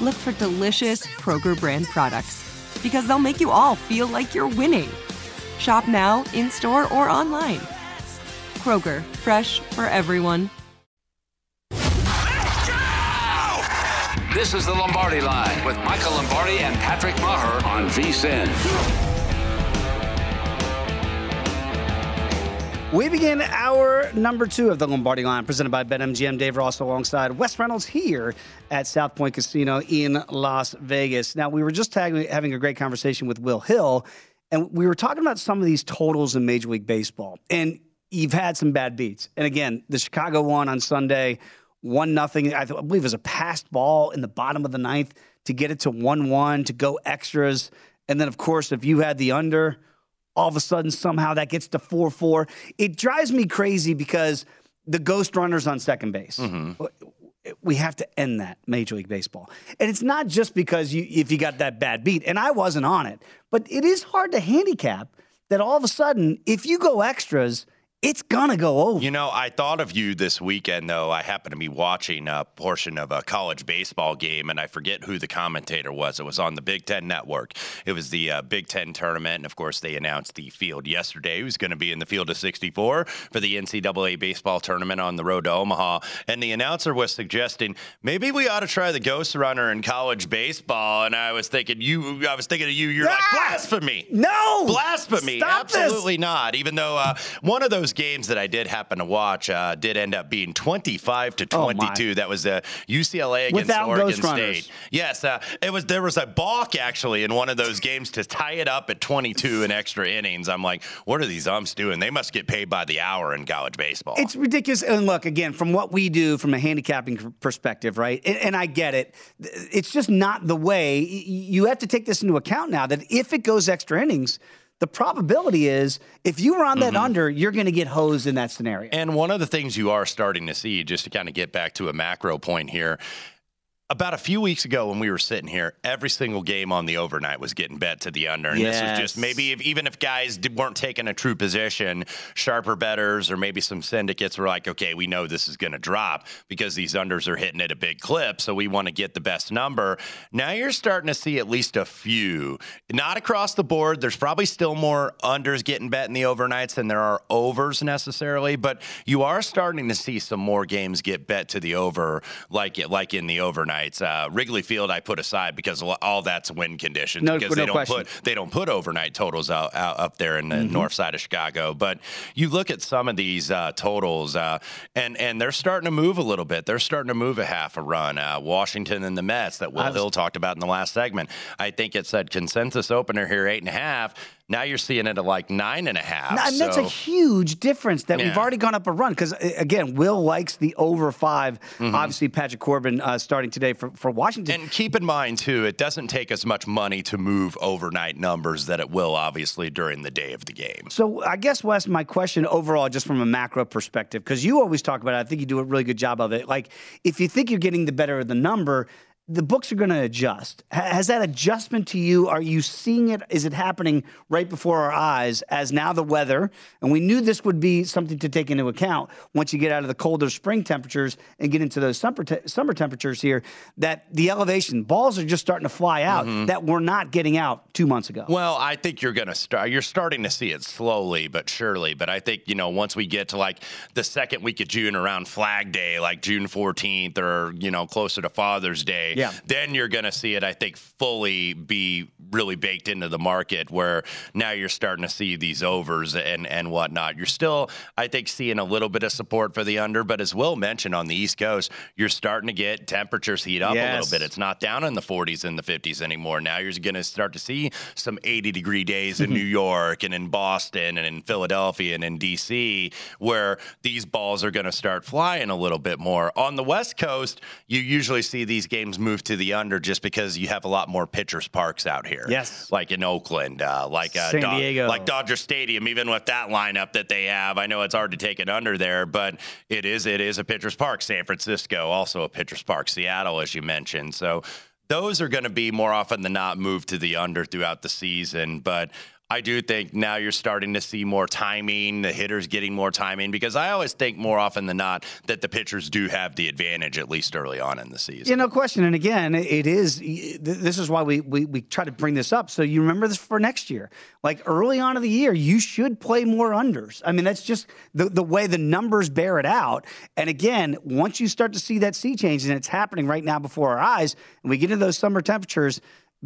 look for delicious Kroger brand products because they'll make you all feel like you're winning. Shop now, in store, or online. Kroger, fresh for everyone. This is the Lombardi Line with Michael Lombardi and Patrick Meagher on VSIN. We begin our number two of the Lombardi line presented by BetMGM. Dave Ross alongside Wes Reynolds here at South Point Casino in Las Vegas. Now, we were just having a great conversation with Will Hill, and we were talking about some of these totals in Major League Baseball. And you've had some bad beats. And again, the Chicago one on Sunday, one nothing. I believe it was a passed ball in the bottom of the ninth to get it to one one to go extras. And then, of course, if you had the under, all of a sudden somehow that gets to 4 4. It drives me crazy because the ghost runners on second base. Mm-hmm. We have to end that, Major League Baseball. And it's not just because you if you got that bad beat, and I wasn't on it, but it is hard to handicap that all of a sudden, if you go extras, it's gonna go over. You know, I thought of you this weekend, though. I happened to be watching a portion of a college baseball game, and I forget who the commentator was. It was on the Big Ten Network. It was the uh, Big Ten tournament, and of course, they announced the field yesterday. Who's going to be in the field of 64 for the NCAA baseball tournament on the road to Omaha? And the announcer was suggesting maybe we ought to try the ghost runner in college baseball. And I was thinking, you, I was thinking of you. You're like blasphemy. No, blasphemy. Stop Absolutely not. Even though uh, one of those games that I did happen to watch uh, did end up being 25 to Oh, 22. that was uh, UCLA against Without Oregon ghost runners. State. Yes, uh, it was. There was a balk actually in one of those games to tie it up at 22 in extra innings. I'm like, what are these umps doing? They must get paid by the hour in college baseball. It's ridiculous. And look, again, from what we do from a handicapping perspective, right? And, and I get it. It's just not the way. You have to take this into account now that if it goes extra innings, the probability is if you on that mm-hmm. under, you're going to get hosed in that scenario. And one of the things you are starting to see, just to kind of get back to a macro point here, about a few weeks ago when we were sitting here, every single game on the overnight was getting bet to the under. And this was just maybe if, even if guys d- weren't taking a true position, sharper bettors or maybe some syndicates were like, okay, we know this is going to drop because these unders are hitting at a big clip. So we want to get the best number. Now you're starting to see at least a few, not across the board. There's probably still more unders getting bet in the overnights than there are overs necessarily, but you are starting to see some more games get bet to the over, like it, like in the overnights. Uh, Wrigley Field, I put aside because all that's wind conditions No- because no they don't question. put they don't put overnight totals out, out up there in the north side of Chicago. But you look at some of these uh, totals, uh, and and they're starting to move a little bit. They're starting to move a half a run. Uh, Washington and the Mets that Will was- Hill talked about in the last segment. I think it said consensus opener here eight and a half. Now you're seeing it at like nine and a half. No, and that's a huge difference that we've already gone up a run. Because again, Will likes the over 5 Mm-hmm. Obviously, Patrick Corbin uh, starting today for, for Washington. And keep in mind too, it doesn't take as much money to move overnight numbers that it will obviously during the day of the game. So I guess Wes, my question overall, just from a macro perspective, because you always talk about it, I think you do a really good job of it. Like if you think you're getting the better of the number, the books are going to adjust. Has that adjustment to you? Are you seeing it? Is it happening right before our eyes as now the weather? And we knew this would be something to take into account once you get out of the colder spring temperatures and get into those summer, te- summer temperatures here. That the elevation balls are just starting to fly out mm-hmm. that we're not getting out two months ago. Well, I think you're going to start. You're starting to see it slowly but surely. But I think you know once we get to like the second week of June around Flag Day, like June 14th, or you know closer to Father's Day, Yeah. then you're going to see it. I think fully be really baked into the market where now you're starting to see these overs and and whatnot. You're still, I think, seeing a little bit of support for the under. But as Will mentioned on the East Coast, you're starting to get temperatures heat up a little bit. It's not down in the 40s and the 50s anymore. Now you're going to start to see some 80 degree days in New York and in Boston and in Philadelphia and in DC where these balls are going to start flying a little bit more. On the West Coast, you usually see these games move to the under just because you have a lot more pitchers parks out here. Yes. Like in Oakland, uh, like uh, San Diego. like Dodger Stadium, even with that lineup that they have. I know it's hard to take it under there, but it is it is a pitcher's park. San Francisco, also a pitcher's park. Seattle, as you mentioned. So those are going to be more often than not moved to the under throughout the season. But I do think now you're starting to see more timing, the hitters getting more timing, because I always think more often than not that the pitchers do have the advantage, at least early on in the season. Yeah, no question. And again, it is. This is why we, we we try to bring this up so you remember this for next year. Like early on of the year, you should play more unders. I mean, that's just the the way the numbers bear it out. And again, once you start to see that sea change, and it's happening right now before our eyes, and we get into those summer temperatures.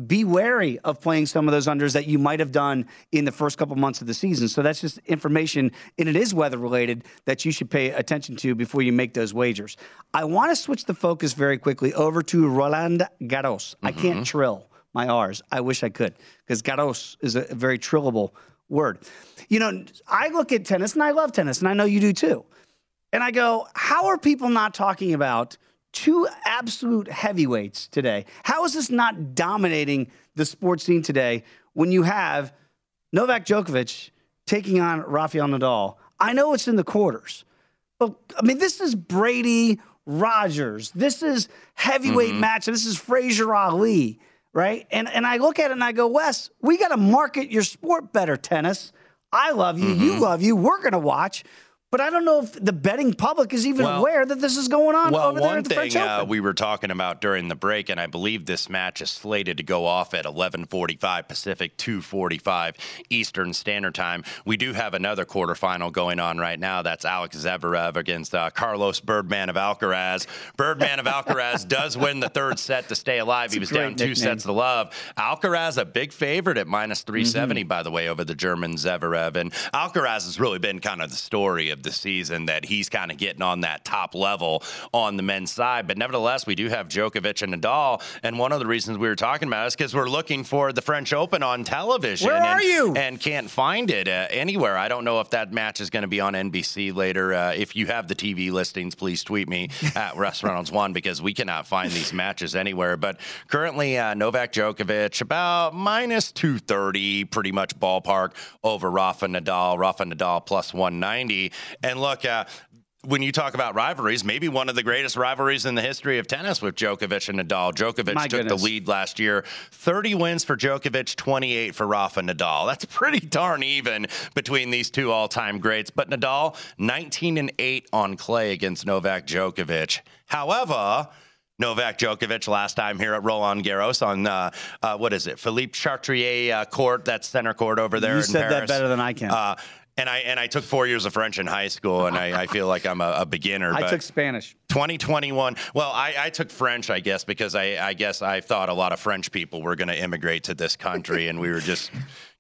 Be wary of playing some of those unders that you might have done in the first couple months of the season. So that's just information, and it is weather related that you should pay attention to before you make those wagers. I want to switch the focus very quickly over to Roland Garros. I mm-hmm. can't trill my R's. I wish I could because Garros is a very trillable word. You know, I look at tennis and I love tennis, and I know you do too. And I go, how are people not talking about two absolute heavyweights today? How is this not dominating the sports scene today when you have Novak Djokovic taking on Rafael Nadal? I know it's in the quarters, but I mean, this is Brady Rodgers. This is heavyweight mm-hmm. match. This is Frazier Ali, right? And and I look at it and I go, Wes, we got to market your sport better, tennis. I love you. You mm-hmm. love you. We're going to watch. But I don't know if the betting public is even Well- aware that this is going on Well, over there at the thing French uh, Open. we were talking about during the break, and I believe this match is slated to go off at 11:45 Pacific, 2:45 Eastern Standard Time. We do have another quarterfinal going on right now. That's Alex Zverev against uh, Carlos Birdman of Alcaraz. Birdman of Alcaraz does win the third set to stay alive. he was down two sets to love. Alcaraz a big favorite at minus 370, Mm-hmm. by the way, over the German Zverev. And Alcaraz has really been kind of the story of the season that he's kind of getting on that top level on the men's side. But nevertheless, we do have Djokovic and Nadal. And one of the reasons we were talking about is because we're looking for the French Open on television. Where are and, you? And can't find it uh, anywhere. I don't know if that match is going to be on NBC later. Uh, if you have the TV listings, please tweet me at Russ Reynolds One because we cannot find these matches anywhere. But currently, uh, Novak Djokovic about minus 230, pretty much ballpark over Rafa Nadal. Rafa Nadal plus 190. And look, uh, when you talk about rivalries, maybe one of the greatest rivalries in the history of tennis with Djokovic and Nadal. Djokovic My took goodness. the lead last year. 30 wins for Djokovic, 28 for Rafa Nadal. That's pretty darn even between these two all-time greats. But Nadal, 19 and 8 on clay against Novak Djokovic. However, Novak Djokovic last time here at Roland Garros on uh, uh, what is it, Philippe Chatrier uh, court, that center court over there. You said that better than I can. And I and I took four years of French in high school, and I, I feel like I'm a, a beginner. I took Spanish. 2021. Well, I, I took French, I guess, because I, I guess I thought a lot of French people were going to immigrate to this country, and we were just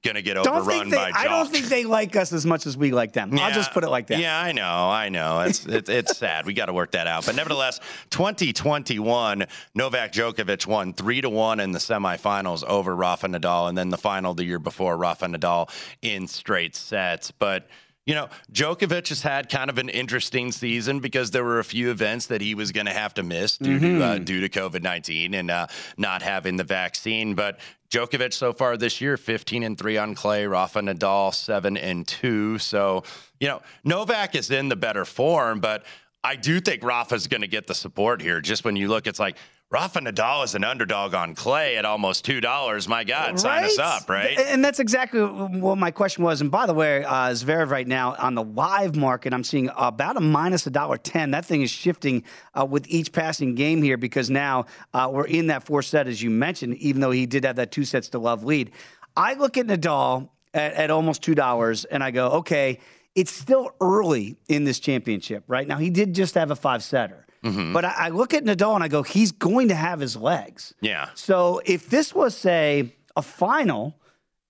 going to get overrun they, by I don't think they like us as much as we like them. I'll just put it like that. Yeah, I know, I know. It's it's, it's sad. We got to work that out. But nevertheless, 2021, Novak Djokovic won three to one in the semifinals over Rafa Nadal, and then the final the year before Rafa Nadal in straight sets. But you know, Djokovic has had kind of an interesting season because there were a few events that he was going to have to miss due to uh, due to COVID nineteen and uh, not having the vaccine. But Djokovic so far this year, fifteen and three on clay. Rafa Nadal seven and two. So you know, Novak is in the better form, but I do think Rafa's going to get the support here. Just when you look, it's like. Rafa Nadal is an underdog on clay at almost two dollars. My God, sign us up, right? And that's exactly what my question was. And by the way, uh, Zverev right now on the live market, I'm seeing about a minus a dollar ten. That thing is shifting uh, with each passing game here because now uh, we're in that four set, as you mentioned, even though he did have that two sets to love lead. I look at Nadal at, at almost two dollars, and I go, okay, it's still early in this championship, right? Now he did just have a five setter. Mm-hmm. But I, I look at Nadal and I go, he's going to have his legs. Yeah. So if this was, say, a final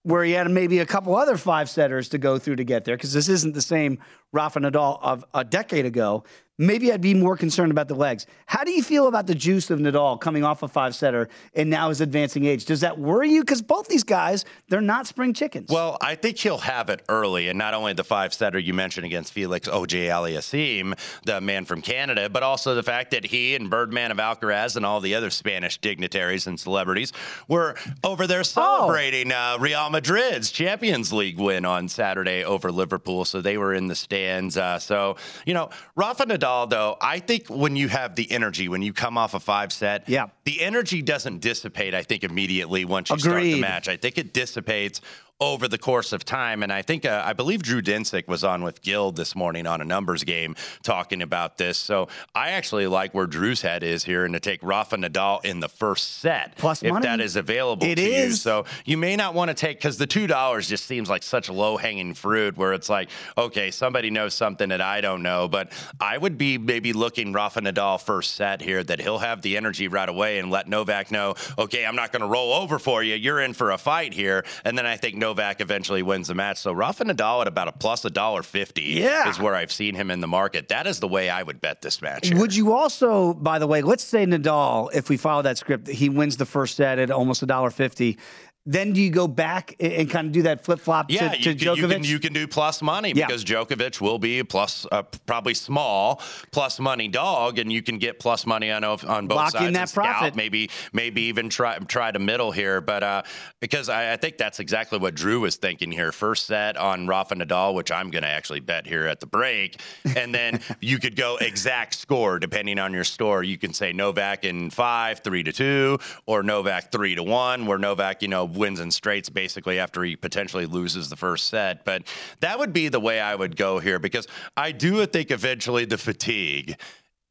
where he had maybe a couple other five setters to go through to get there, because this isn't the same Rafa Nadal of a decade ago, maybe I'd be more concerned about the legs. How do you feel about the juice of Nadal coming off a five setter and now his advancing age? Does that worry you? Because both these guys, they're not spring chickens. Well, I think he'll have it early, and not only the five setter you mentioned against Felix Auger Aliassime, the man from Canada, but also the fact that he and Birdman of Alcaraz and all the other Spanish dignitaries and celebrities were over there celebrating uh, Real Madrid's Champions League win on Saturday over Liverpool. So they were in the stands. Uh, so you know, Rafa Nadal, though, I think when you have the energy, when you come off a five set, yeah. the energy doesn't dissipate. I think immediately once you start the match. I think it dissipates over the course of time. And I think, uh, I believe Drew Dinsick was on with Gill this morning on a numbers game talking about this. So I actually like where Drew's head is here and to take Rafa Nadal in the first set. Plus if money. that is available It to you. So you may not want to take, because the $2 just seems like such low hanging fruit where it's like, okay, somebody knows something that I don't know. But I would be maybe looking Rafa Nadal first set here that he'll have the energy right away and let Novak know, okay, I'm not going to roll over for you. You're in for a fight here. And then I think Novak eventually wins the match. So Rafa Nadal at about a plus a dollar fifty Yeah. is where I've seen him in the market. That is the way I would bet this match. here. Would you also, by the way, let's say Nadal, if we follow that script, he wins the first set at almost a dollar fifty. Then do you go back and, kind of do that flip flop Yeah, to, you, to you, Djokovic? can, you can do plus money Yeah. because Djokovic will be a plus, uh, probably small plus money dog, and you can get plus money on on both Lock in that scout, profit. Maybe maybe even try try to middle here, but uh, because I, I think that's exactly what Drew was thinking here. First set on Rafa Nadal, which I'm going to actually bet here at the break, and then you could go exact score depending on your store. You can say Novak in five, three to two, or Novak three to one, where Novak you know wins in straights basically after he potentially loses the first set. But that would be the way I would go here because I do think eventually the fatigue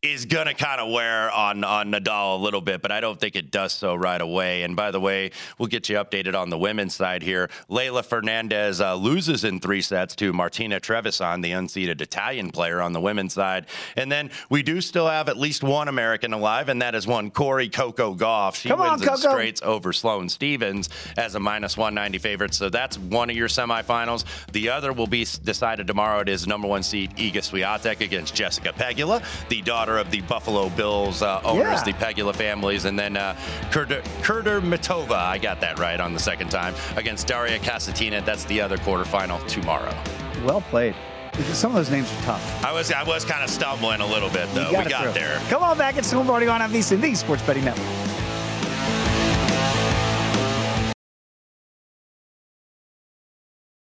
is going to kind of wear on on Nadal a little bit, but I don't think it does so right away. And by the way, we'll get you updated on the women's side here. Leylah Fernandez uh, loses in three sets to Martina Trevisan, the unseeded Italian player on the women's side. And then we do still have at least one American alive, and that is one Cori Coco Gauff. She Come on, wins in Coco. straights over Sloane Stevens as a minus 190 favorite. So that's one of your semifinals. The other will be decided tomorrow. It is number one seed Iga Swiatek against Jessica Pegula, the daughter of the Buffalo Bills uh, owners, Yeah. the Pegula families, and then uh, Kurder, Kurder Matova. I got that right on the second time against Daria Kasatkina. That's the other quarterfinal tomorrow. well played. Some of those names are tough. I was I was kind of stumbling a little bit though. You We got through. there. Come on back. It's Lombardi on VSiN, the Sports Betting Network.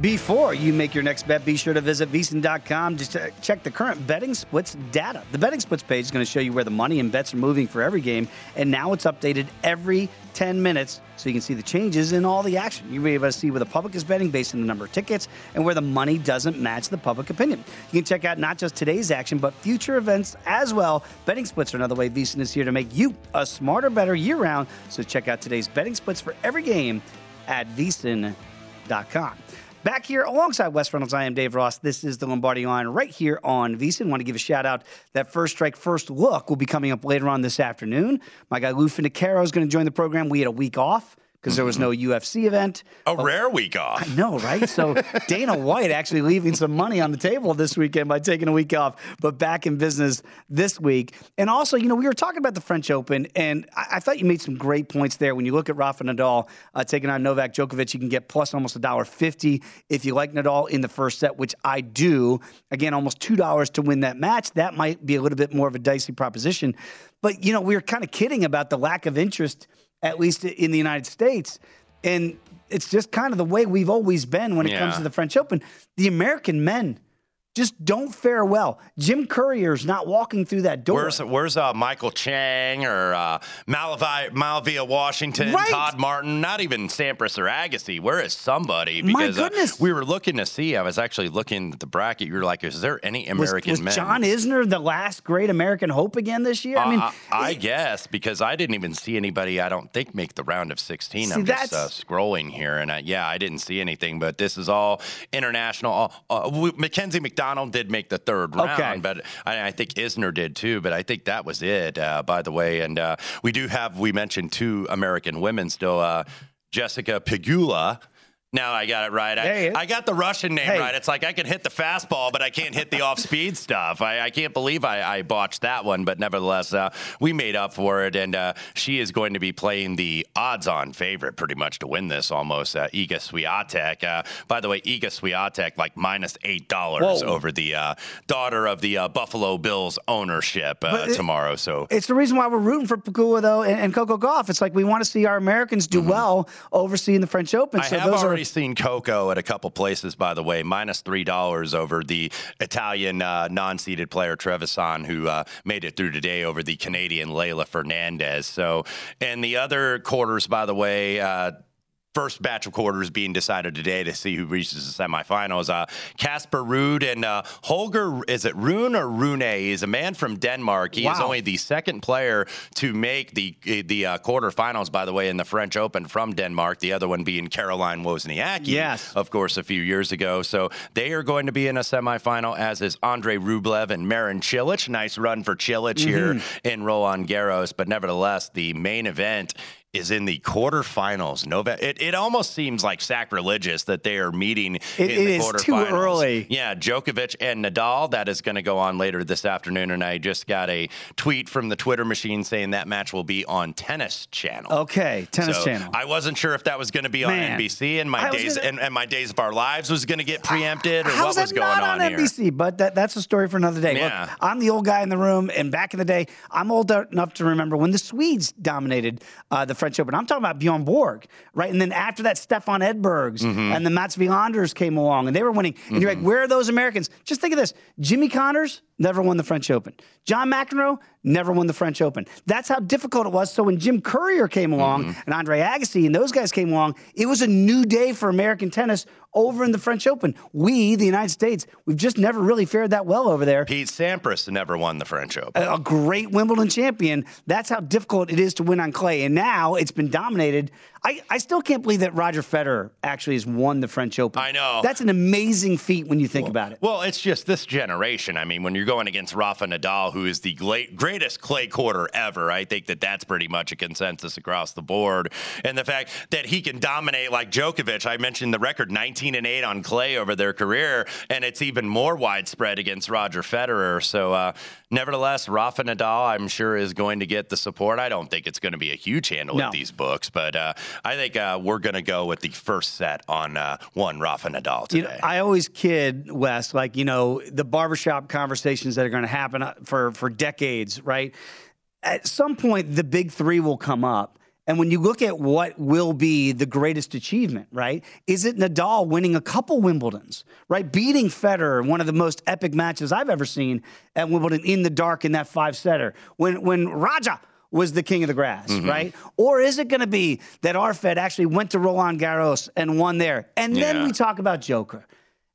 Before you make your next bet, be sure to visit VSiN.com to check the current betting splits data. The betting splits page is going to show you where the money and bets are moving for every game, and now it's updated every 10 minutes so you can see the changes in all the action. You'll be able to see where the public is betting based on the number of tickets and where the money doesn't match the public opinion. You can check out not just today's action, but future events as well. Betting splits are another way VSiN is here to make you a smarter, bettor year round. So check out today's betting splits for every game at VSiN.com. Back here alongside Wes Reynolds, I am Dave Ross. This is the Lombardi line right here on VSiN. Want to give a shout out that First Strike First Look will be coming up later on this afternoon. My guy Lou Finocchiaro is going to join the program. We had a week off because there was no UFC event. A rare week off. I know, right? So Dana White actually leaving some money on the table this weekend by taking a week off, but back in business this week. And also, you know, we were talking about the French Open, and I, I thought you made some great points there. When you look at Rafa Nadal uh, taking on Novak Djokovic, you can get plus almost a dollar fifty if you like Nadal in the first set, which I do. Again, almost two dollars to win that match. That might be a little bit more of a dicey proposition. But you know, we were kind of kidding about the lack of interest at least in the United States. And it's just kind of the way we've always been when it Yeah. comes to the French Open. The American men just don't fare well. Jim Courier's not walking through that door. Where's where's uh, Michael Chang or uh, Malavi, Malvia Washington, Right. Todd Martin, not even Sampras or Agassi? Where is somebody? My Because uh, we were looking to see. I was actually looking at the bracket. You were like, is there any was, American was men? John Isner the last great American hope again this year? I mean, Uh, I, I guess because I didn't even see anybody. I don't think make the round of sixteen. See, I'm just uh, scrolling here, and I, yeah, I didn't see anything. But this is all international. Uh, uh, Mackenzie McDonald did make the third round, Okay. but I, I think Isner did too. But I think that was it, uh, by the way. And uh, we do have we mentioned two American women still. Uh, Jessica Pegula. Now I got it right. Hey, I, I got the Russian name Hey. right. It's like I can hit the fastball, but I can't hit the off-speed stuff. I, I can't believe I, I botched that one, but nevertheless, uh, we made up for it, and uh, she is going to be playing the odds-on favorite, pretty much to win this, almost. Uh, Iga Swiatek. Uh, by the way, Iga Swiatek like minus minus eight dollars Whoa. over the uh, daughter of the uh, Buffalo Bills ownership uh, it- tomorrow. So It's the reason why we're rooting for Pegula though and, and Coco Gauff. It's like we want to see our Americans do well overseeing the French Open. Mm-hmm. I so those already seen Coco at a couple places, by the way, minus three dollars over the Italian uh, non-seeded player Trevisan, who uh, made it through today over the Canadian Leylah Fernandez. So, and the other quarters, by the way. Uh, First batch of quarters being decided today to see who reaches the semifinals. Uh, Casper Ruud and uh, Holger, is it Rune or Rune? He's a man from Denmark. He is only the second player to make the the uh, quarterfinals, by the way, in the French Open from Denmark. The other one being Caroline Wozniacki, Yes. of course, a few years ago. So they are going to be in a semifinal, as is Andre Rublev and Marin Cilic. Nice run for Cilic here Mm-hmm. in Roland Garros, but nevertheless, the main event is in the quarterfinals. Novak. It, it almost seems like sacrilegious that they are meeting It- in it the is quarterfinals. too early. Yeah, Djokovic and Nadal. That is going to go on later this afternoon. And I just got a tweet from the Twitter machine saying that match will be on Tennis Channel. Okay, Tennis So Channel. I wasn't sure if that was going to be on Man. NBC and my I days gonna- and, and my days of our lives was going to get preempted or what was going not on, on, here. NBC? But that, that's a story for another day. Yeah. Look, I'm the old guy in the room, and back in the day, I'm old enough to remember when the Swedes dominated uh, the French Open. I'm talking about Bjorn Borg, right? And then after that, Stefan Edbergs Mm-hmm. and the Mats Wilanders came along, and they were winning. And you're like, where are those Americans? Just think of this: Jimmy Connors never won the French Open. John McEnroe never won the French Open. That's how difficult it was. So when Jim Courier came along Mm-hmm. and Andre Agassi and those guys came along, it was a new day for American tennis over in the French Open. We, the United States, we've just never really fared that well over there. Pete Sampras never won the French Open. A, a great Wimbledon champion. That's how difficult it is to win on clay. And now it's been dominated. I, I still can't believe that Roger Federer actually has won the French Open. I know. That's an amazing feat when you think about it. Well, it's just this generation. I mean, when you're going against Rafa Nadal, who is the greatest clay courter ever, I think that that's pretty much a consensus across the board. And the fact that he can dominate like Djokovic, I mentioned the record 19 and 8 on clay over their career, and it's even more widespread against Roger Federer. So, uh, nevertheless, Rafa Nadal, I'm sure, is going to get the support. I don't think it's going to be a huge handle No. with these books, but uh, I think uh, we're going to go with the first set on uh, one Rafa Nadal today. You know, I always kid Wes, like you know, the barbershop conversations that are going to happen uh, for for decades, right? At some point, the big three will come up. And when you look at what will be the greatest achievement, right? Is it Nadal winning a couple Wimbledons, right? Beating Federer, one of the most epic matches I've ever seen at Wimbledon in the dark in that five setter. When when Raja was the king of the grass, Mm-hmm. right? Or is it going to be that Arfed actually went to Roland Garros and won there? And then Yeah. we talk about Joker,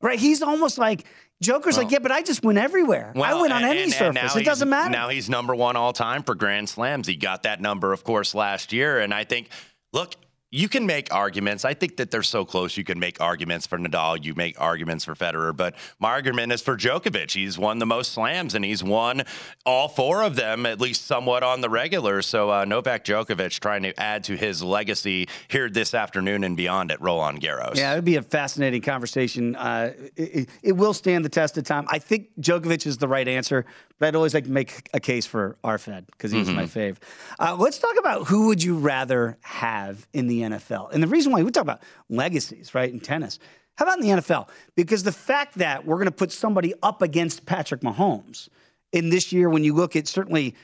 right? He's almost like Joker's like, yeah, but I just win everywhere. I Well, win on and- any and- and surface. now it doesn't matter. Now he's number one all time for Grand Slams. He got that number, of course, last year. And I think, look, you can make arguments. I think that they're so close. You can make arguments for Nadal. You make arguments for Federer. But my argument is for Djokovic. He's won the most slams, and he's won all four of them, at least somewhat on the regular. So uh, Novak Djokovic trying to add to his legacy here this afternoon and beyond at Roland Garros. Yeah, it would be a fascinating conversation. Uh, it, it- will stand the test of time. I think Djokovic is the right answer, but I'd always like to make a case for Arfed because he was my fave. Uh, let's talk about who would you rather have in the NFL. And the reason why we talk about legacies, right, in tennis. How about in the NFL? Because the fact that we're going to put somebody up against Patrick Mahomes in this year, when you look at certainly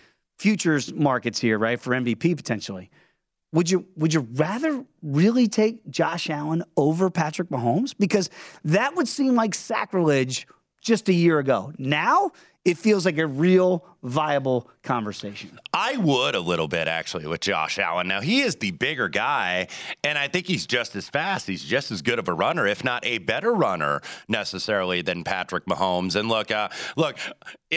futures markets here, right, for MVP potentially. Would you would you rather really take Josh Allen over Patrick Mahomes? Because that would seem like sacrilege just a year ago. Now it feels like a real viable conversation. I would a little bit actually with Josh Allen. Now he is the bigger guy, and I think he's just as fast. He's just as good of a runner, if not a better runner necessarily than Patrick Mahomes. And look, uh, look,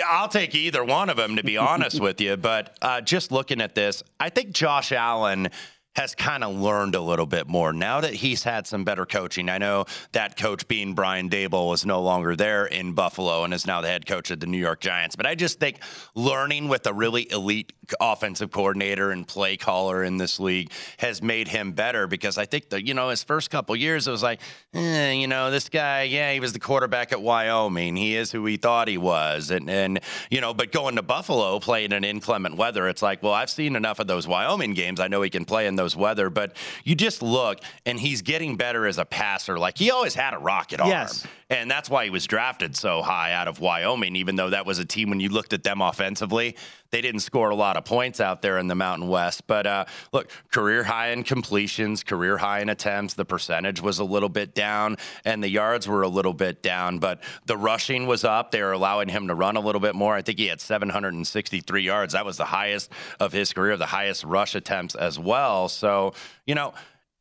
I'll take either one of them to be honest with you. But uh, just looking at this, I think Josh Allen has kind of learned a little bit more now that he's had some better coaching. I know that coach being Brian Daboll is no longer there in Buffalo and is now the head coach of the New York Giants. But I just think learning with a really elite offensive coordinator and play caller in this league has made him better because I think that, you know, his first couple years, it was like, eh, you know, this guy, yeah, he was the quarterback at Wyoming. He is who he thought he was. And, and you know, but going to Buffalo playing in inclement weather, it's like, well, I've seen enough of those Wyoming games. I know he can play in those weather, but you just look and he's getting better as a passer. Like he always had a rocket arm. Yes. And that's why he was drafted so high out of Wyoming, even though that was a team when you looked at them offensively, they didn't score a lot of points out there in the Mountain West. But uh, look, career high in completions, career high in attempts. The percentage was a little bit down, and the yards were a little bit down, but the rushing was up. They were allowing him to run a little bit more. I think he had 763 yards. That was the highest of his career, the highest rush attempts as well. So, you know,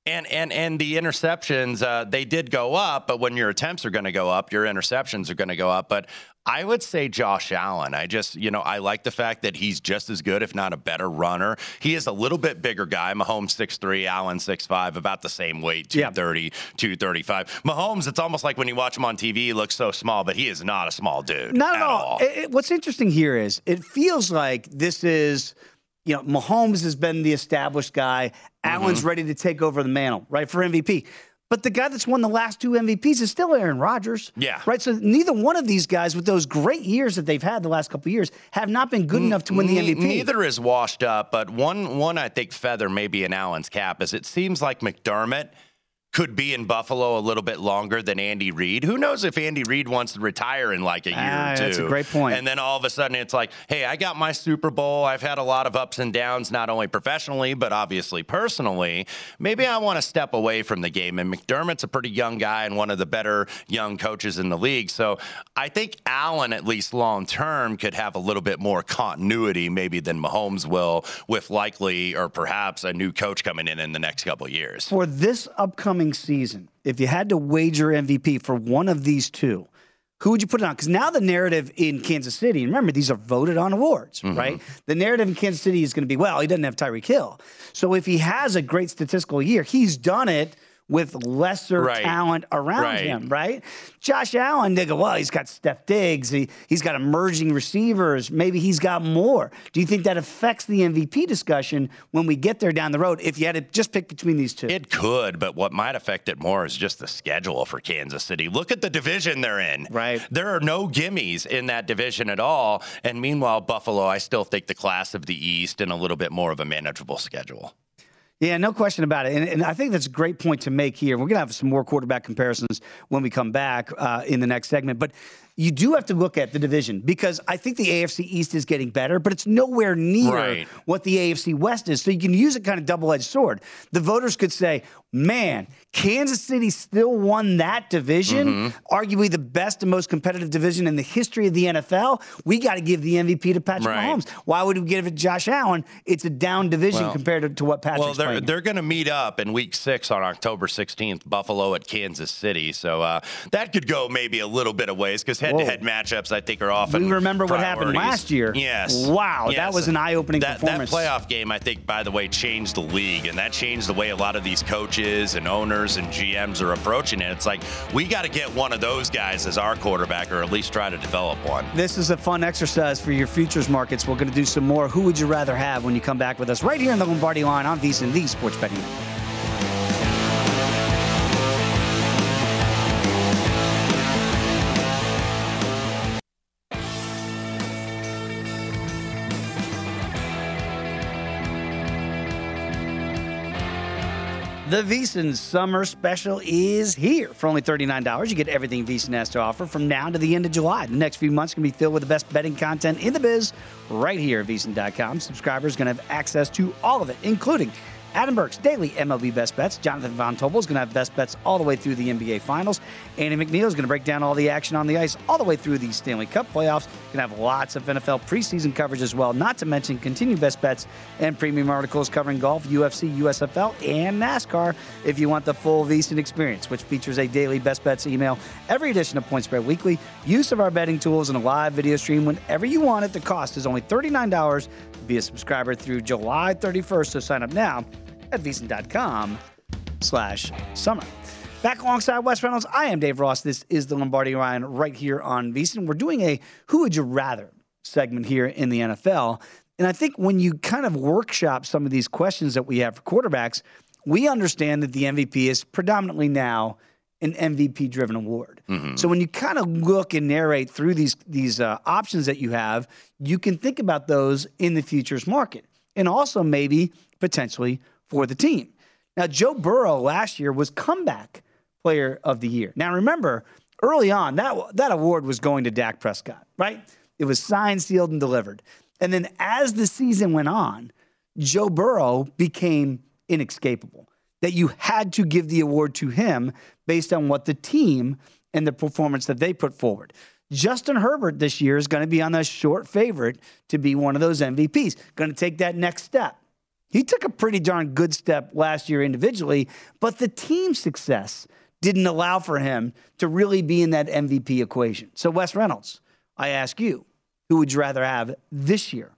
and and and the interceptions uh, they did go up, but when your attempts are going to go up, your interceptions are going to go up. But I would say Josh Allen. I just you know I like the fact that he's just as good, if not a better runner. He is a little bit bigger guy. Mahomes 6'3", Allen 6'5", about the same weight, 230, 235. Mahomes, it's almost like when you watch him on TV, he looks so small, but he is not a small dude. Not at at all. It- it- what's interesting here is it feels like this is you know, Mahomes has been the established guy. Allen's Mm-hmm. ready to take over the mantle, right, for MVP. But the guy that's won the last two MVPs is still Aaron Rodgers. Yeah. Right. So neither one of these guys, with those great years that they've had the last couple of years, have not been good enough to win the MVP. Neither is washed up, but one one I think feather maybe in Allen's cap is it seems like McDermott could be in Buffalo a little bit longer than Andy Reid. Who knows if Andy Reid wants to retire in like a year Ah, or two? that's a great point. And then all of a sudden it's like, hey, I got my Super Bowl. I've had a lot of ups and downs, not only professionally, but obviously personally. Maybe I want to step away from the game. And McDermott's a pretty young guy and one of the better young coaches in the league. So I think Allen, at least long term, could have a little bit more continuity maybe than Mahomes will with likely or perhaps a new coach coming in in the next couple of years. for this upcoming season, if you had to wager MVP for one of these two, who would you put it on? Because now the narrative in Kansas City, and remember, these are voted on awards, Mm-hmm. right? The narrative in Kansas City is going to be, well, he doesn't have Tyreek Hill. So if he has a great statistical year, he's done it with lesser Right. talent around Right. him, right? Josh Allen, they go, well, he's got Steph Diggs, he, he's got emerging receivers, maybe he's got more. Do you think that affects the MVP discussion when we get there down the road if you had to just pick between these two? It could, but what might affect it more is just the schedule for Kansas City. Look at the division they're in. Right. There are no gimmies in that division at all. And meanwhile, Buffalo, I still think the class of the East and a little bit more of a manageable schedule. Yeah, no question about it. And, and I think that's a great point to make here. We're going to have some more quarterback comparisons when we come back uh, in the next segment. But you do have to look at the division because I think the AFC East is getting better, but it's nowhere near Right. what the AFC West is. So you can use a kind of double edged sword. The voters could say, man, Kansas City still won that division, Mm-hmm. arguably the best and most competitive division in the history of the NFL. We got to give the MVP to Patrick Right. Mahomes. Why would we give it to Josh Allen? It's a down division Well- compared to, to what Patrick's Well, they're playing they're going to meet up in Week Six on October 16th, Buffalo at Kansas City. So uh, that could go maybe a little bit of ways because head-to-head matchups, I think, are often. We remember what happened last year. Yes. Wow, that was an eye-opening that, performance. That playoff game, I think, by the way, changed the league, and that changed the way a lot of these coaches and owners and GMs are approaching it. It's like we got to get one of those guys as our quarterback, or at least try to develop one. This is a fun exercise for your futures markets. We're going to do some more. Who would you rather have when you come back with us right here in the Lombardi line on VSiN, the Sports Betting The VSiN Summer Special is here. For only $39, you get everything VSiN has to offer from now to the end of July. The next few months to be filled with the best betting content in the biz right here at VSiN.com. Subscribers are going to have access to all of it, including Adam Burke's daily MLB best bets. Jonathan Von Tobel is going to have best bets all the way through the NBA Finals. Andy McNeil is going to break down all the action on the ice all the way through the Stanley Cup playoffs. Going to have lots of NFL preseason coverage as well, not to mention continued best bets and premium articles covering golf, UFC, USFL, and NASCAR if you want the full VSiN experience, which features a daily best bets email, every edition of Point Spread Weekly, use of our betting tools, and a live video stream whenever you want it. The cost is only $39 to be a subscriber through July 31st, so sign up now at VSiN.com slash summer. Back alongside Wes Reynolds, I am Dave Ross. This is the Lombardi Ryan right here on VSiN. We're doing a Who Would You Rather segment here in the NFL. And I think when you kind of workshop some of these questions that we have for quarterbacks, we understand that the MVP is predominantly now an MVP driven award. So when you kind of look and narrate through these these uh, options that you have, you can think about those in the futures market and also maybe potentially for the team. Now, Joe Burrow last year was comeback player of the year. Now, remember, early on, that, that award was going to Dak Prescott, right? It was signed, sealed, and delivered. And then as the season went on, Joe Burrow became inescapable. That you had to give the award to him based on what the team and the performance that they put forward. Justin Herbert this year is going to be on the short favorite to be one of those MVPs, going to take that next step. He took a pretty darn good step last year individually, but the team success didn't allow for him to really be in that MVP equation. So, Wes Reynolds, I ask you, who would you rather have this year?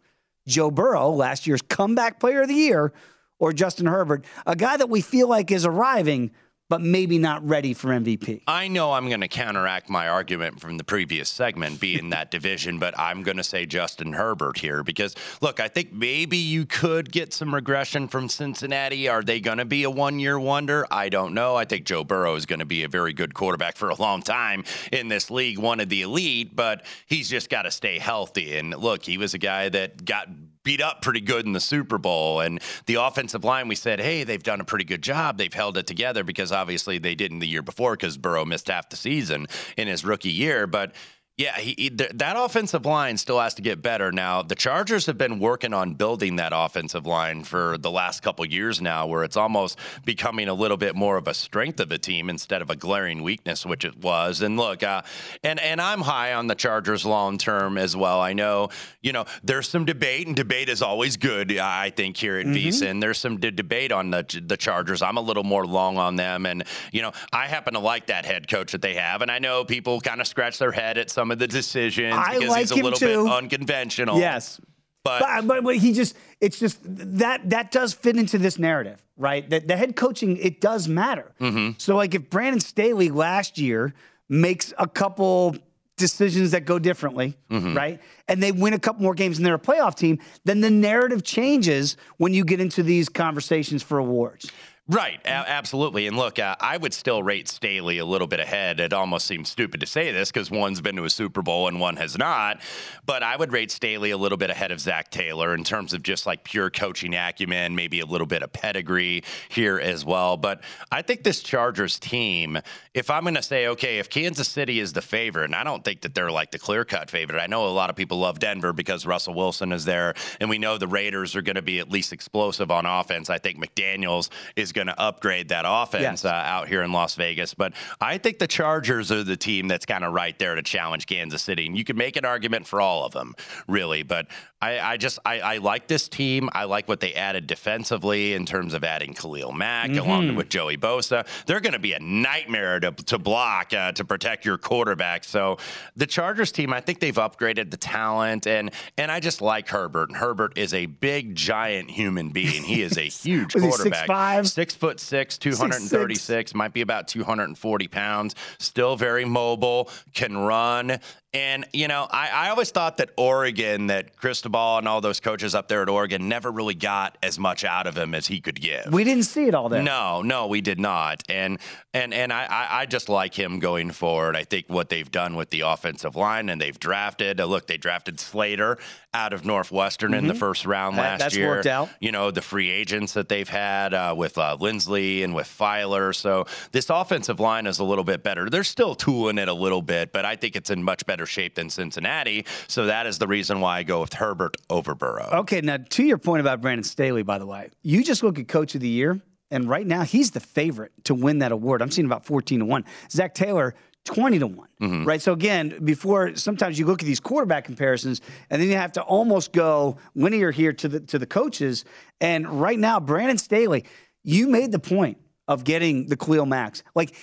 Joe Burrow, last year's comeback player of the year, or Justin Herbert, a guy that we feel like is arriving, but maybe not ready for MVP. I know I'm going to counteract my argument from the previous segment being that division, but I'm going to say Justin Herbert here because, look, I think maybe you could get some regression from Cincinnati. Are they going to be a one year wonder? I don't know. I think Joe Burrow is going to be a very good quarterback for a long time in this league, one of the elite, but he's just got to stay healthy. And look, he was a guy that got beat up pretty good in the Super Bowl. And the offensive line, we said, hey, they've done a pretty good job. They've held it together because obviously they didn't the year before because Burrow missed half the season in his rookie year. But yeah, he, he, that offensive line still has to get better. Now, the Chargers have been working on building that offensive line for the last couple years now, where it's almost becoming a little bit more of a strength of the team instead of a glaring weakness, which it was. And look, uh, and and I'm high on the Chargers long term as well. I know, you know, there's some debate, and debate is always good. I think here at mm hmm there's some d- debate on the the Chargers. I'm a little more long on them, and you know, I happen to like that head coach that they have, and I know people kind of scratch their head at some of the decisions I because like he's a him little too. bit unconventional. Yes. But, but, but but he just it's just that that does fit into this narrative, right? That the head coaching it does matter. Mm-hmm. So like if Brandon Staley last year makes a couple decisions that go differently, Mm-hmm. right? And they win a couple more games and they're a playoff team, then the narrative changes when you get into these conversations for awards. Right, a- absolutely. And look, uh, I would still rate Staley a little bit ahead. It almost seems stupid to say this because one's been to a Super Bowl and one has not. But I would rate Staley a little bit ahead of Zac Taylor in terms of just like pure coaching acumen, maybe a little bit of pedigree here as well. But I think this Chargers team, if I'm going to say, okay, if Kansas City is the favorite, and I don't think that they're like the clear cut favorite, I know a lot of people love Denver because Russell Wilson is there, and we know the Raiders are going to be at least explosive on offense. I think McDaniels is going to upgrade that offense Yes. uh, out here in Las Vegas. But I think the Chargers are the team that's kind of right there to challenge Kansas City. And you can make an argument for all of them, really. But I, I just I, I like this team. I like what they added defensively in terms of adding Khalil Mack along with Joey Bosa. They're going to be a nightmare to, to block uh, to protect your quarterback. So the Chargers team, I think they've upgraded the talent, and and I just like Herbert. And Herbert is a big, giant human being. He is a huge Was he quarterback. 6'5"? Six foot six, 236, might be about 240 pounds. Still very mobile, can run. And, you know, I, I always thought that Oregon, that Cristobal and all those coaches up there at Oregon never really got as much out of him as he could give. We didn't see it all there. No, no, we did not. And and and I, I, I just like him going forward. I think what they've done with the offensive line and they've drafted. Uh, look, they drafted Slater out of Northwestern in the Mhm. first round That- last that's year. worked out. You know the free agents that they've had uh, with uh, Linsley and with Feiler. So this offensive line is a little bit better. They're still tooling it a little bit, but I think it's in much better shape than Cincinnati. So that is the reason why I go with Herbert over Burrow. Okay, now to your point about Brandon Staley, by the way, you just look at Coach of the Year, and right now he's the favorite to win that award. I'm seeing about 14 to 1. Zac Taylor, 20 to one Mm-hmm. right? So again, before sometimes you look at these quarterback comparisons, and then you have to almost go linear here to the to the coaches. And right now, Brandon Staley, you made the point of getting the Cleo Max. Like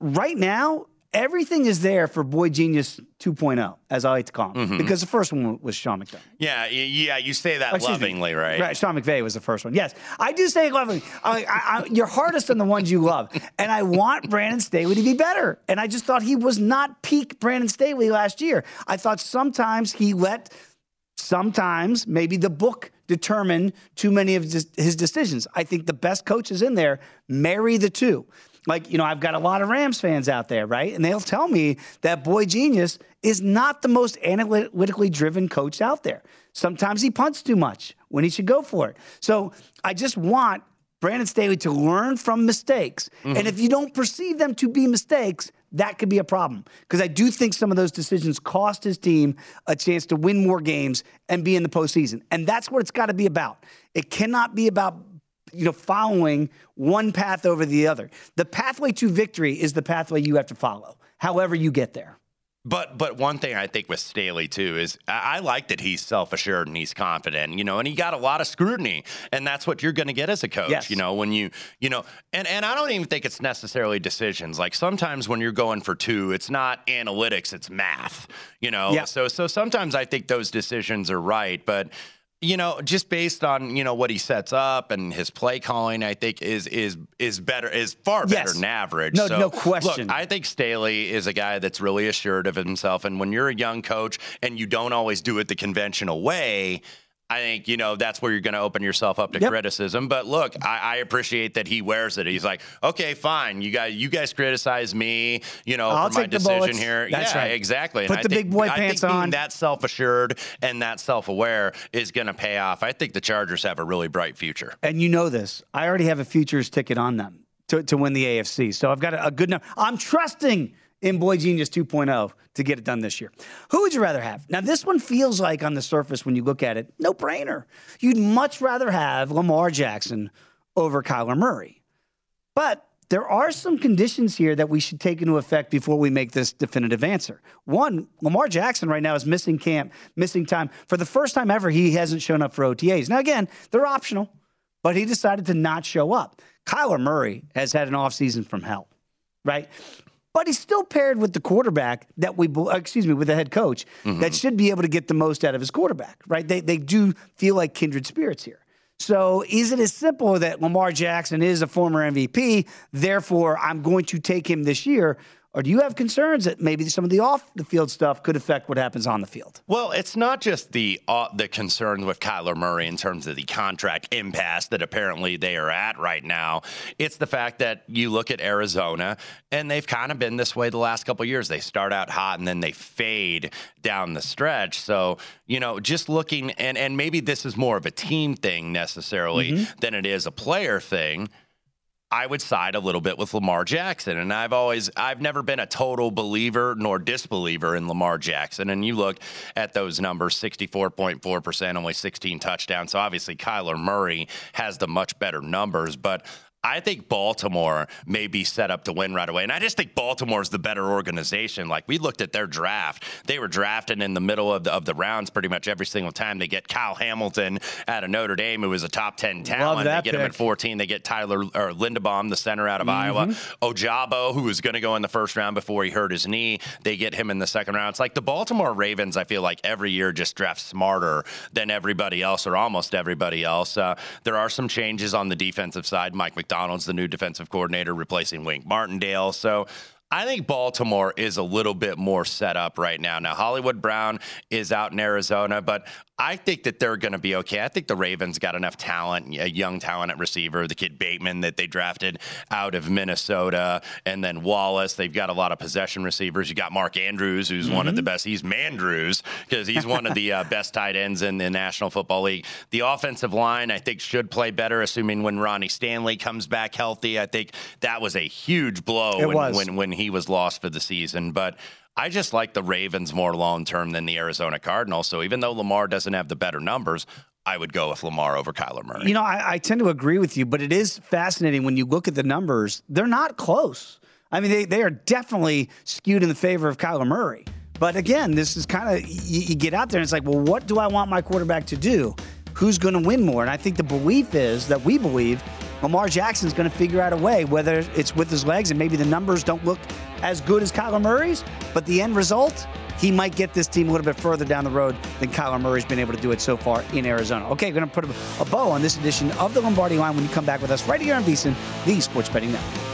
right now, everything is there for Boy Genius 2.0, as I like to call him, Mhm. because the first one was Sean McDonough. Yeah, yeah, you say that Excuse me. lovingly, right? Right. Sean McVay was the first one. Yes, I do say it lovingly. I, I, I, you're hardest on the ones you love, and I want Brandon Staley to be better. And I just thought he was not peak Brandon Staley last year. I thought sometimes he let, sometimes maybe the book determined too many of his, decisions. I think the best coaches in there marry the two. Like, you know, I've got a lot of Rams fans out there, right? And they'll tell me that Boy Genius is not the most analytically driven coach out there. Sometimes he punts too much when he should go for it. So I just want Brandon Staley to learn from mistakes. Mm-hmm. And if you don't perceive them to be mistakes, that could be a problem. Because I do think some of those decisions cost his team a chance to win more games and be in the postseason. And that's what it's got to be about. It cannot be about you know, following one path over the other. The pathway to victory is the pathway you have to follow, however you get there. But but one thing I think with Staley too is I, I like that he's self assured and he's confident, you know, and he got a lot of scrutiny, and that's what you're going to get as a coach, Yes. you know, when you you know, and and I don't even think it's necessarily decisions. Like sometimes when you're going for two, it's not analytics, it's math, you know. Yeah. So so sometimes I think those decisions are right, but you know, just based on you know what he sets up and his play calling, I think is is is better is far better Yes. than average. No- So, no question. Look, I think Staley is a guy that's really assured of himself, and when you're a young coach and you don't always do it the conventional way. I think you know that's where you're going to open yourself up to Yep. criticism. But look, I, I appreciate that he wears it. He's like, okay, fine. You guys, you guys criticize me, you know, I'll for my take the decision here. That's yeah, right. exactly. Put I the think- big boy I pants think being on. That self-assured and that self-aware is going to pay off. I think the Chargers have a really bright future. And you know this. I already have a futures ticket on them to, to win the AFC. So I've got a, a good number. I'm trusting in Boy Genius 2.0 to get it done this year. Who would you rather have? Now, this one feels like on the surface, when you look at it, no brainer. You'd much rather have Lamar Jackson over Kyler Murray. But there are some conditions here that we should take into effect before we make this definitive answer. One, Lamar Jackson right now is missing camp, missing time. For the first time ever, he hasn't shown up for OTAs. Now, again, they're optional, but he decided to not show up. Kyler Murray has had an offseason from hell, right? But he's still paired with the quarterback that we, uh, excuse me, with the head coach that should be able to get the most out of his quarterback, right? They, they do feel like kindred spirits here. So is it as simple that Lamar Jackson is a former MVP, therefore I'm going to take him this year? Or do you have concerns that maybe some of the off the field stuff could affect what happens on the field? Well, it's not just the uh, the concerns with Kyler Murray in terms of the contract impasse that apparently they are at right now. It's the fact that you look at Arizona and they've kind of been this way the last couple of years. They start out hot and then they fade down the stretch. So, you know, just looking and and maybe this is more of a team thing necessarily than it is a player thing. I would side a little bit with Lamar Jackson. And I've always, I've never been a total believer nor disbeliever in Lamar Jackson. And you look at those numbers 64.4%, only 16 touchdowns. So obviously, Kyler Murray has the much better numbers. But I think Baltimore may be set up to win right away. And I just think Baltimore is the better organization. Like we looked at their draft. They were drafting in the middle of the of the rounds pretty much every single time. They get Kyle Hamilton out of Notre Dame, who was a top 10 talent. they get him at 14. They get Tyler or Linderbaum, the center out of Iowa. Ojabo, who was going to go in the first round before he hurt his knee. They get him in the second round. It's like the Baltimore Ravens, I feel like every year just draft smarter than everybody else or almost everybody else. Uh, there are some changes on the defensive side. Mike Macdonald's the new defensive coordinator, replacing Wink Martindale. So I think Baltimore is a little bit more set up right now. Now, Hollywood Brown is out in Arizona, but I think that they're going to be okay. I think the Ravens got enough talent, a young talent at receiver, the kid Bateman that they drafted out of Minnesota, and then Wallace. They've got a lot of possession receivers. You got Mark Andrews, who's one of the best. He's Mandrews because he's one of the uh, best tight ends in the National Football League. The offensive line, I think, should play better, assuming when Ronnie Stanley comes back healthy. I think that was a huge blow when, when when he was lost for the season. But I just like the Ravens more long term than the Arizona Cardinals. So even though Lamar doesn't have the better numbers, I would go with Lamar over Kyler Murray. You know, I, I tend to agree with you, but it is fascinating when you look at the numbers. They're not close. I mean, they, they are definitely skewed in the favor of Kyler Murray. But again, this is kind of, you, you get out there and it's like, well, what do I want my quarterback to do? Who's going to win more? And I think the belief is that we believe Lamar Jackson is going to figure out a way, whether it's with his legs and maybe the numbers don't look as good as Kyler Murray's, but the end result, he might get this team a little bit further down the road than Kyler Murray's been able to do it so far in Arizona. Okay, we're going to put a, bow on this edition of the Lombardi Line when you come back with us right here on VSiN, the Sports Betting Network.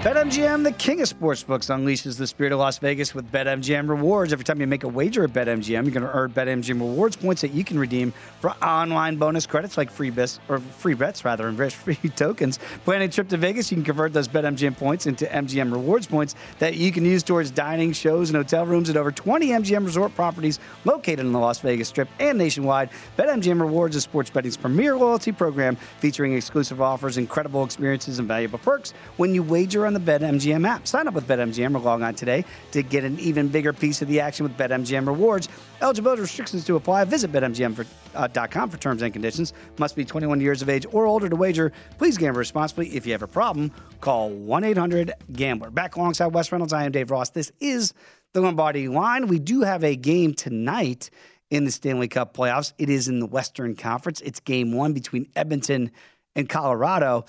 BetMGM, the king of sportsbooks, unleashes the spirit of Las Vegas with BetMGM rewards. Every time you make a wager at BetMGM, you're going to earn BetMGM rewards points that you can redeem for online bonus credits like free bets or free bets rather, and free tokens. Planning a trip to Vegas, you can convert those BetMGM points into MGM rewards points that you can use towards dining, shows, and hotel rooms at over 20 MGM resort properties located in the Las Vegas Strip and nationwide. BetMGM Rewards is sports betting's premier loyalty program featuring exclusive offers, incredible experiences, and valuable perks when you wager on the BetMGM app. Sign up with BetMGM or log on today to get an even bigger piece of the action with BetMGM rewards. Eligibility restrictions to apply. Visit BetMGM.com for, uh, for terms and conditions. Must be 21 years of age or older to wager. Please gamble responsibly. If you have a problem, call 1 800 Gambler. Back alongside Wes Reynolds, I am Dave Ross. This is the Lombardi line. We do have a game tonight in the Stanley Cup playoffs. It is in the Western Conference. It's game one between Edmonton and Colorado.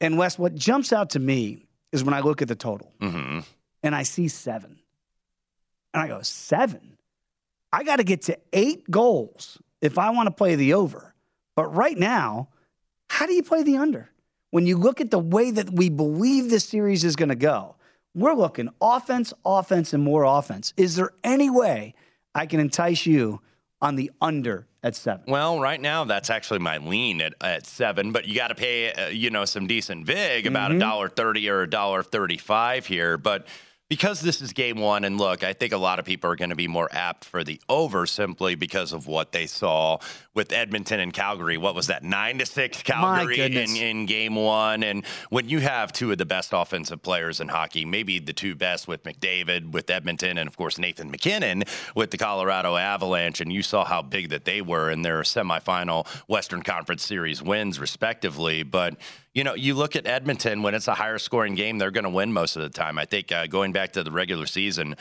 And Wes, what jumps out to me is when I look at the total mm-hmm. and I see seven. And I go, seven? I got to get to eight goals if I want to play the over. But right now, how do you play the under? When you look at the way that we believe this series is going to go, we're looking offense, offense, and more offense. Is there any way I can entice you on the under at seven? Well, right now that's actually my lean at, at seven, but you got to pay uh, you know some decent vig about a Mm-hmm. dollar thirty or a dollar thirty five here, but. Because this is game one, and look, I think a lot of people are going to be more apt for the over simply because of what they saw with Edmonton and Calgary. What was that, nine to six Calgary in, in game one? And when you have two of the best offensive players in hockey, maybe the two best with McDavid with Edmonton, and of course Nathan MacKinnon with the Colorado Avalanche, and you saw how big that they were in their semifinal Western Conference Series wins, respectively. But you know, you look at Edmonton when it's a higher scoring game, they're going to win most of the time. I think uh, going back to the regular season.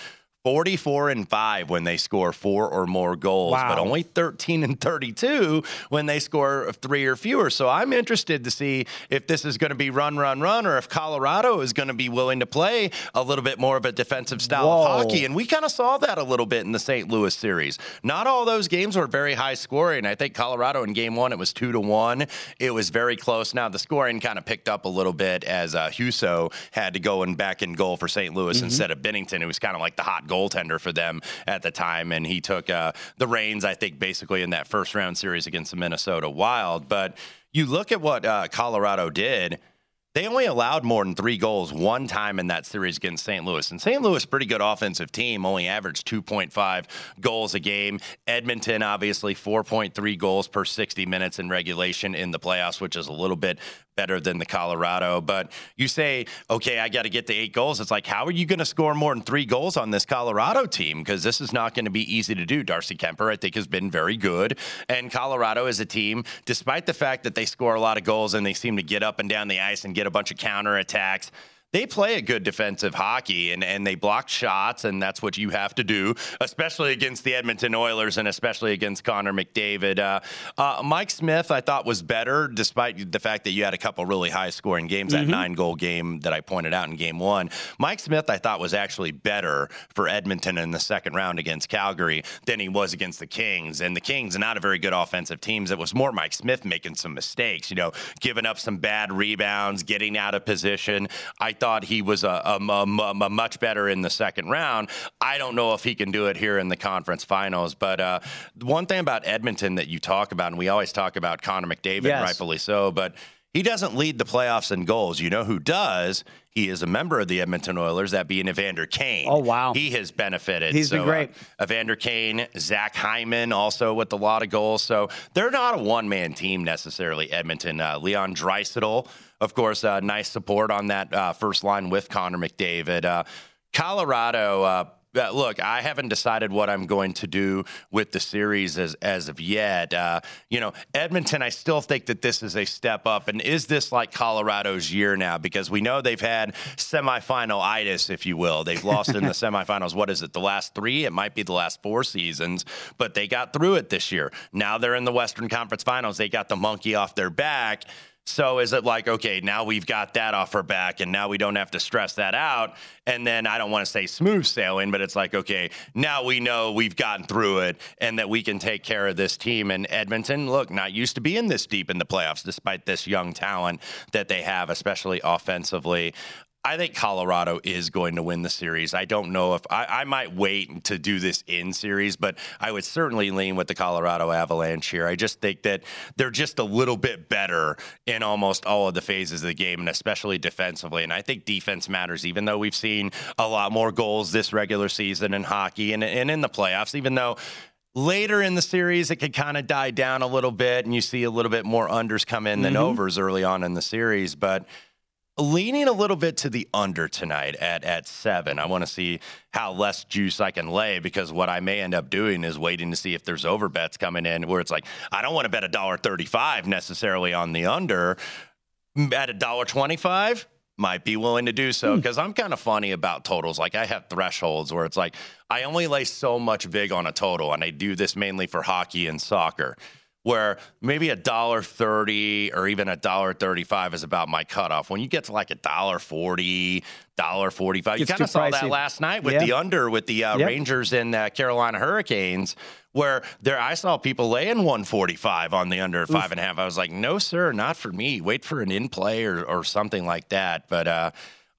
44 and 5 when they score four or more goals, but only 13 and 32 when they score three or fewer. So I'm interested to see if this is going to be run, run, run, or if Colorado is going to be willing to play a little bit more of a defensive style of hockey. And we kind of saw that a little bit in the St. Louis series. Not all those games were very high scoring. I think Colorado in game one, it was two to one. It was very close. Now, the scoring kind of picked up a little bit as uh, Husso had to go and back in goal for St. Louis instead of Binnington, who was kind of like the hot goaltender for them at the time. And he took uh, the reins, I think, basically in that first round series against the Minnesota Wild. But you look at what uh, Colorado did. They only allowed more than three goals one time in that series against St. Louis. And St. Louis, pretty good offensive team, only averaged 2.5 goals a game. Edmonton, obviously, 4.3 goals per 60 minutes in regulation in the playoffs, which is a little bit better than the Colorado. But you say, okay, I got to get to eight goals. It's like, how are you going to score more than three goals on this Colorado team? Because this is not going to be easy to do. Darcy Kuemper, I think, has been very good. And Colorado is a team, despite the fact that they score a lot of goals and they seem to get up and down the ice and get a bunch of counter attacks. They play a good defensive hockey and, and they block shots, and that's what you have to do, especially against the Edmonton Oilers and especially against Connor McDavid. Uh, uh, Mike Smith, I thought, was better, despite the fact that you had a couple really high scoring games, that nine goal game that I pointed out in game one. Mike Smith, I thought, was actually better for Edmonton in the second round against Calgary than he was against the Kings. And the Kings, are not a very good offensive teams. It was more Mike Smith making some mistakes, you know, giving up some bad rebounds, getting out of position. I thought thought he was a, a, a, a, much better in the second round. I don't know if he can do it here in the conference finals. But uh, one thing about Edmonton that you talk about, and we always talk about Connor McDavid, Yes. rightfully so, but he doesn't lead the playoffs in goals. You know who does? He is a member of the Edmonton Oilers, that being Evander Kane. Oh, wow. He has benefited. He's been So, great. Uh, Evander Kane, Zach Hyman, also with a lot of goals. So they're not a one man team necessarily, Edmonton. Uh, Leon Draisaitl, of course, uh, nice support on that uh, first line with Connor McDavid. Uh, Colorado, uh, uh, look, I haven't decided what I'm going to do with the series as as of yet. Uh, you know, Edmonton, I still think that this is a step up. And is this like Colorado's year now? Because we know they've had semifinal itis, if you will. They've lost in the semifinals. What is it? The last three? It might be the last four seasons, but they got through it this year. Now they're in the Western Conference Finals. They got the monkey off their back. So is it like, okay, now we've got that off our back and now we don't have to stress that out? And then I don't want to say smooth sailing, but it's like, okay, now we know we've gotten through it and that we can take care of this team. And Edmonton, look, not used to being this deep in the playoffs, despite this young talent that they have, especially offensively. I think Colorado is going to win the series. I don't know if I, I might wait to do this in series, but I would certainly lean with the Colorado Avalanche here. I just think that they're just a little bit better in almost all of the phases of the game, and especially defensively. And I think defense matters, even though we've seen a lot more goals this regular season in hockey and, and in the playoffs, even though later in the series it could kind of die down a little bit and you see a little bit more unders come in than Mhm. overs early on in the series but leaning a little bit to the under tonight at at seven. I want to see how less juice I can lay because what I may end up doing is waiting to see if there's over bets coming in where it's like I don't want to bet a dollar thirty five necessarily on the under. At a dollar twenty five. Might be willing to do so hmm. because I'm kind of funny about totals. Like I have thresholds where it's like I only lay so much big on a total, and I do this mainly for hockey and soccer where maybe a dollar thirty or even a dollar thirty-five is about my cutoff. When you get to like a dollar forty, dollar forty-five, you kind of saw that last night with Yeah. the under with the uh, Yep. Rangers and uh, Carolina Hurricanes, where there I saw people laying one forty-five on the under at five and a half. I was like, no, sir, not for me. Wait for an in play or or something like that. But uh,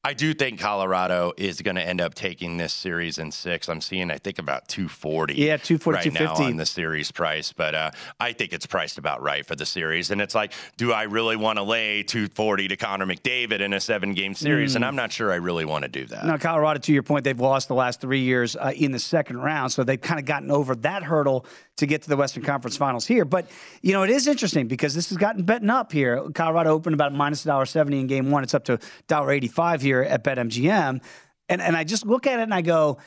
I do think Colorado is going to end up taking this series in six. I'm seeing, I think, about 240. Yeah, 240, right now 250. on the series price, but uh, I think it's priced about right for the series. And it's like, do I really want to lay 240 to Connor McDavid in a seven game series? And Mm. I'm not sure I really want to do that. Now, Colorado, to your point, they've lost the last three years uh, in the second round, so they've kind of gotten over that hurdle to get to the Western Conference Finals here. But you know, it is interesting because this has gotten betting up here. Colorado opened about minus dollar seventy in game one. It's up to dollar eighty five here at BetMGM, and and I just look at it and I go.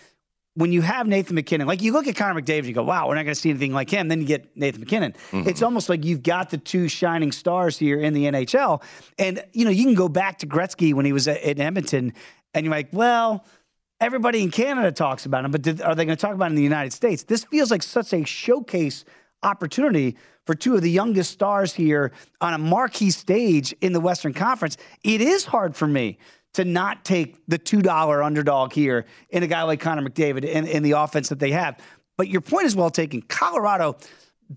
When you have Nathan MacKinnon, like you look at Connor McDavid, you go, wow, we're not going to see anything like him. Then you get Nathan MacKinnon. Mm-hmm. It's almost like you've got the two shining stars here in the NHL. And, you know, you can go back to Gretzky when he was at, at Edmonton, and you're like, well, everybody in Canada talks about him, but did, are they going to talk about him in the United States? This feels like such a showcase opportunity for two of the youngest stars here on a marquee stage in the Western Conference. It is hard for me to not take the $2 underdog here in a guy like Connor McDavid and in the offense that they have. But your point is well taken. Colorado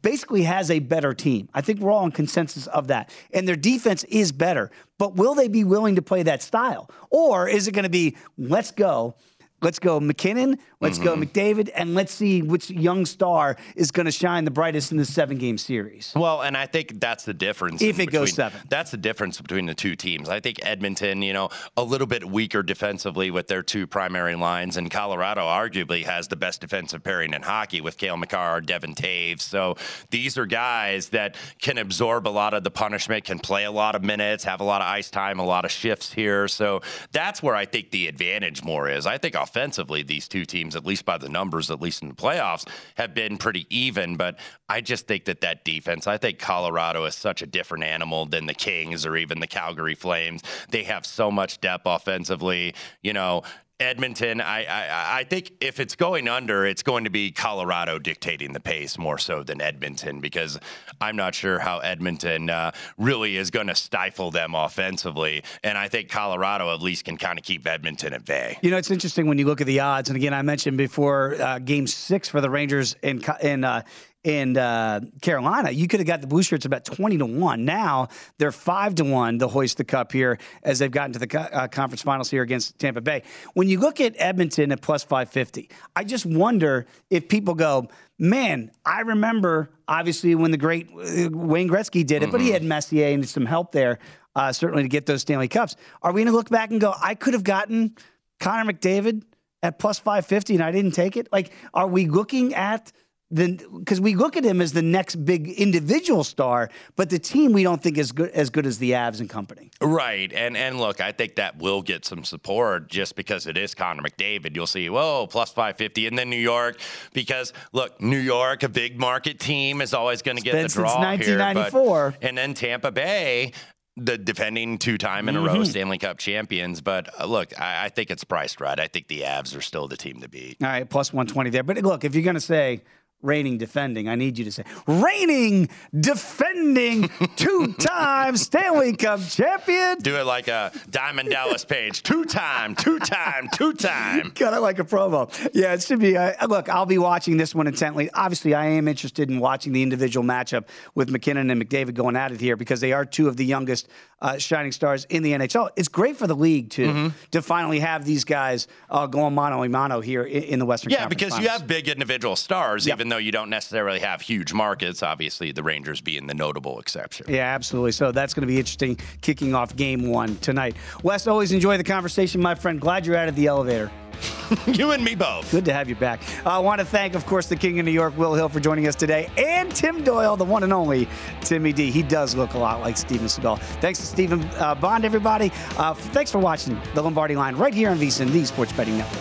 basically has a better team. I think we're all in consensus of that. And their defense is better. But will they be willing to play that style? Or is it going to be, let's go? Let's go MacKinnon, let's go mm-hmm. McDavid, and let's see which young star is going to shine the brightest in the seven game series. Well, and I think that's the difference. If it goes seven. That's the difference between the two teams. I think Edmonton, you know, a little bit weaker defensively with their two primary lines, and Colorado arguably has the best defensive pairing in hockey with Cale Makar, Devon Toews. So these are guys that can absorb a lot of the punishment, can play a lot of minutes, have a lot of ice time, a lot of shifts here. So that's where I think the advantage more is. I think offensively, these two teams, at least by the numbers, at least in the playoffs, have been pretty even. But I just think that that defense, I think Colorado is such a different animal than the Kings or even the Calgary Flames. They have so much depth offensively. You know, Edmonton, I, I I think if it's going under, it's going to be Colorado dictating the pace more so than Edmonton because I'm not sure how Edmonton uh, really is going to stifle them offensively, and I think Colorado at least can kind of keep Edmonton at bay. You know, it's interesting when you look at the odds. And again, I mentioned before uh, game six for the Rangers in, in, uh, in uh, Carolina, you could have got the Blue Shirts about 20 to 1. Now they're 5 to 1 to hoist the cup here as they've gotten to the uh, conference finals here against Tampa Bay. When you look at Edmonton at plus 550, I just wonder if people go, man, I remember obviously when the great uh, Wayne Gretzky did it, but he had Messier and some help there, uh, certainly to get those Stanley Cups. Are we going to look back and go, I could have gotten Connor McDavid at plus 550 and I didn't take it? Like, are we looking at because we look at him as the next big individual star, but the team we don't think is good as good as the Avs and company. Right. And and look, I think that will get some support just because it is Connor McDavid. You'll see, whoa, plus 550. And then New York, because look, New York, a big market team, is always going to get the draw. Here, 1994. but, and then Tampa Bay. The defending two time in a row Mhm. Stanley Cup champions. But uh, look, I, I think it's priced right. I think the Avs are still the team to beat. All right, plus 120 there. But look, if you're going to say reigning defending, I need you to say reigning defending two time Stanley Cup champion. Do it like a Diamond Dallas Page. Two time, two time, two time. Kind of like a promo. Yeah, it should be. Uh, look, I'll be watching this one intently. Obviously, I am interested in watching the individual matchup with MacKinnon and McDavid going at it here because they are two of the youngest uh, shining stars in the NHL. It's great for the league, too, Mm-hmm. to finally have these guys uh, going mano a mano here in, in the Western Yeah, Conference because you have big individual stars, even though you don't necessarily have huge markets. Obviously, the Rangers being the notable exception. Yeah, absolutely. So that's going to be interesting kicking off game one tonight. Wes, always enjoy the conversation, my friend. Glad you're out of the elevator. you and me both. Good to have you back. I want to thank, of course, the King of New York, Will Hill, for joining us today, and Tim Doyle, the one and only Timmy D. He does look a lot like Steven Seagal. Thanks to Stephen uh, Bond, everybody. Uh, thanks for watching the Lombardi Line right here on VSiN, the Sports Betting Network.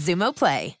Xumo Play.